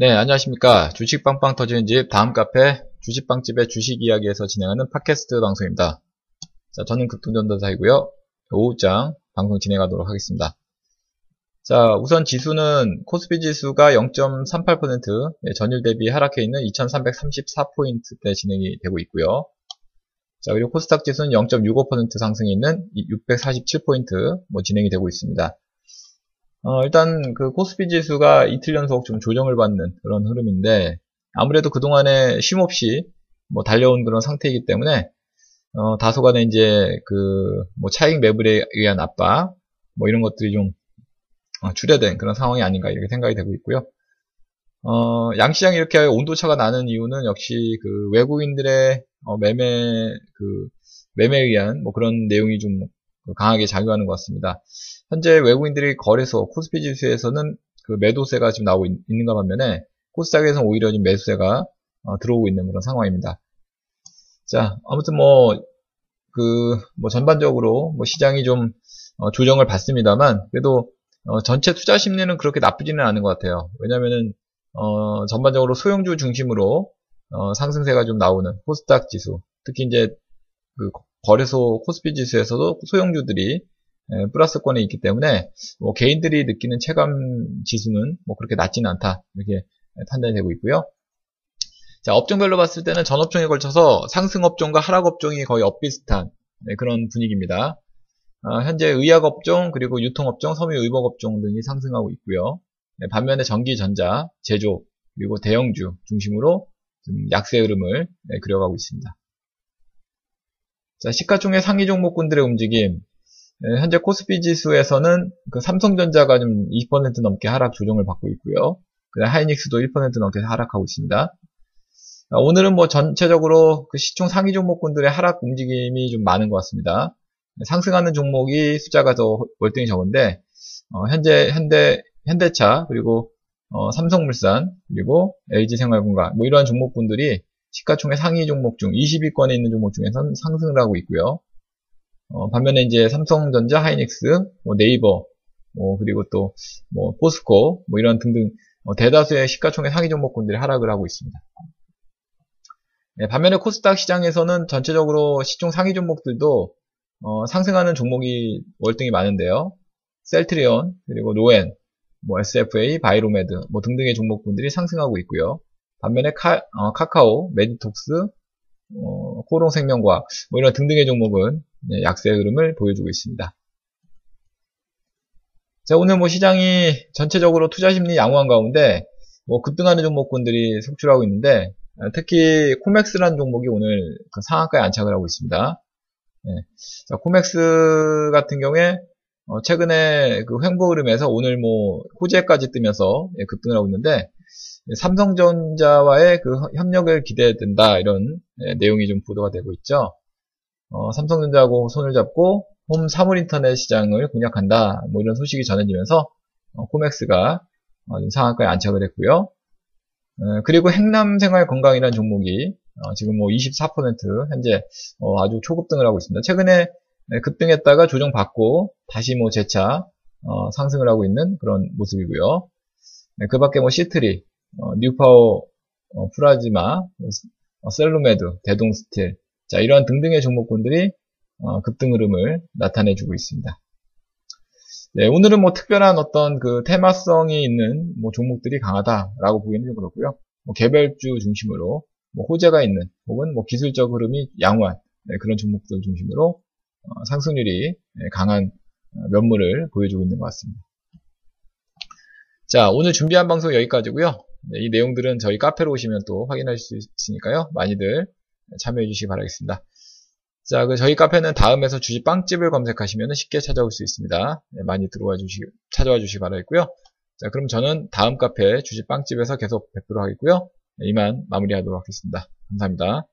네, 안녕하십니까. 주식 빵빵 터지는 집, 다음 카페, 주식빵집의 주식 이야기에서 진행하는 팟캐스트 방송입니다. 자, 저는 급등전도사이고요. 오후장 방송 진행하도록 하겠습니다. 자, 우선 지수는 코스피 지수가 0.38% 예, 전일 대비 하락해 있는 2334포인트대 진행이 되고 있고요. 자, 그리고 코스닥 지수는 0.65% 상승해 있는 647포인트 뭐 진행이 되고 있습니다. 어, 일단 그 코스피 지수가 이틀 연속 좀 조정을 받는 그런 흐름인데 아무래도 그동안에 쉼없이 뭐 달려온 그런 상태이기 때문에 어, 다소간의 이제 그 뭐 차익 매물에 의한 압박 뭐 이런 것들이 좀 어, 출해된 그런 상황이 아닌가 이렇게 생각이 되고 있고요. 어, 양시장이 이렇게 온도차가 나는 이유는 역시 그 외국인들의 어, 매매 그 매매에 의한 뭐 그런 내용이 좀 강하게 작용하는 것 같습니다. 현재 외국인들이 거래소 코스피 지수에서는 그 매도세가 지금 나오고 있, 는가 반면에 코스닥에서는 오히려 지금 매수세가 어, 들어오고 있는 그런 상황입니다. 자, 아무튼 뭐, 그, 뭐 전반적으로 뭐 시장이 좀 어, 조정을 받습니다만, 그래도 어, 전체 투자 심리는 그렇게 나쁘지는 않은 것 같아요. 왜냐면은, 어, 전반적으로 소형주 중심으로 어, 상승세가 좀 나오는 코스닥 지수, 특히 이제 그 거래소 코스피 지수에서도 소형주들이 예, 플러스권에 있기 때문에 뭐 개인들이 느끼는 체감 지수는 뭐 그렇게 낮지는 않다 이렇게 판단이 되고 있고요. 자 업종별로 봤을 때는 전 업종에 걸쳐서 상승 업종과 하락 업종이 거의 엇비슷한 네, 그런 분위기입니다. 아, 현재 의약 업종 그리고 유통 업종, 섬유 의복 업종 등이 상승하고 있고요. 네, 반면에 전기, 전자, 제조 그리고 대형주 중심으로 약세 흐름을 네, 그려가고 있습니다. 자 시가총액 상위 종목군들의 움직임 네, 현재 코스피 지수에서는 그 삼성전자가 좀 20% 넘게 하락 조정을 받고 있고요. 그다음 하이닉스도 1% 넘게 하락하고 있습니다. 오늘은 뭐 전체적으로 그 시총 상위 종목군들의 하락 움직임이 좀 많은 것 같습니다. 상승하는 종목이 숫자가 더 월등히 적은데 어, 현재 현대 현대차 그리고 어, 삼성물산 그리고 LG생활건강 뭐 이러한 종목군들이 시가총액 상위 종목 중 20위권에 있는 종목 중에서는 상승을 하고 있고요. 어, 반면에 이제 삼성전자, 하이닉스, 뭐 네이버, 뭐 그리고 또 뭐 포스코, 뭐 이런 등등 어, 대다수의 시가총액 상위 종목군들이 하락을 하고 있습니다. 네, 반면에 코스닥 시장에서는 전체적으로 시총 상위 종목들도 어, 상승하는 종목이 월등히 많은데요. 셀트리온, 그리고 로엔, 뭐 SFA, 바이로메드, 뭐 등등의 종목군들이 상승하고 있고요. 반면에 카, 어, 카카오, 메디톡스, 어, 코오롱생명과학, 뭐 이런 등등의 종목은 네, 약세 흐름을 보여주고 있습니다. 자, 오늘 뭐 시장이 전체적으로 투자 심리 양호한 가운데 뭐 급등하는 종목군들이 속출하고 있는데 특히 코맥스라는 종목이 오늘 그 상한가에 안착을 하고 있습니다. 네. 자, 코맥스 같은 경우에 어, 최근에 그 횡보 흐름에서 오늘 뭐 호재까지 뜨면서 예, 급등을 하고 있는데 삼성전자와의 그 협력을 기대해야 된다 이런 예, 내용이 좀 보도가 되고 있죠. 어, 삼성전자하고 손을 잡고 홈 사물인터넷 시장을 공략한다 뭐 이런 소식이 전해지면서 어, 코맥스가 어, 상한가에 안착을 했고요. 어, 그리고 행남생활건강이라는 종목이 어, 지금 뭐 24% 현재 어, 아주 초급등을 하고 있습니다. 최근에 예, 급등했다가 조정받고 다시 뭐 재차 상승을 하고 있는 그런 모습이고요. 예, 그 밖에 뭐 씨트리, 어, 뉴파워 어, 프라즈마, 어, 셀루메드, 대동스틸, 자 이러한 등등의 종목군들이 어, 급등 흐름을 나타내주고 있습니다. 네, 오늘은 뭐 특별한 어떤 그 테마성이 있는 뭐 종목들이 강하다라고 보기는 좀 그렇고요. 뭐 개별주 중심으로 뭐 호재가 있는 혹은 뭐 기술적 흐름이 양호한 네, 그런 종목들 중심으로 어, 상승률이 네, 강한 어, 면모를 보여주고 있는 것 같습니다. 자, 오늘 준비한 방송 여기까지고요. 네, 이 내용들은 저희 카페로 오시면 또 확인하실 수 있으니까요. 많이들 참여해 주시기 바라겠습니다. 자, 그 저희 카페는 다음에서 주식 빵집을 검색하시면 쉽게 찾아올 수 있습니다. 네, 많이 들어와 주시, 찾아와 주시기 바라겠고요. 자, 그럼 저는 다음 카페 주식 빵집에서 계속 뵙도록 하겠고요. 네, 이만 마무리하도록 하겠습니다. 감사합니다.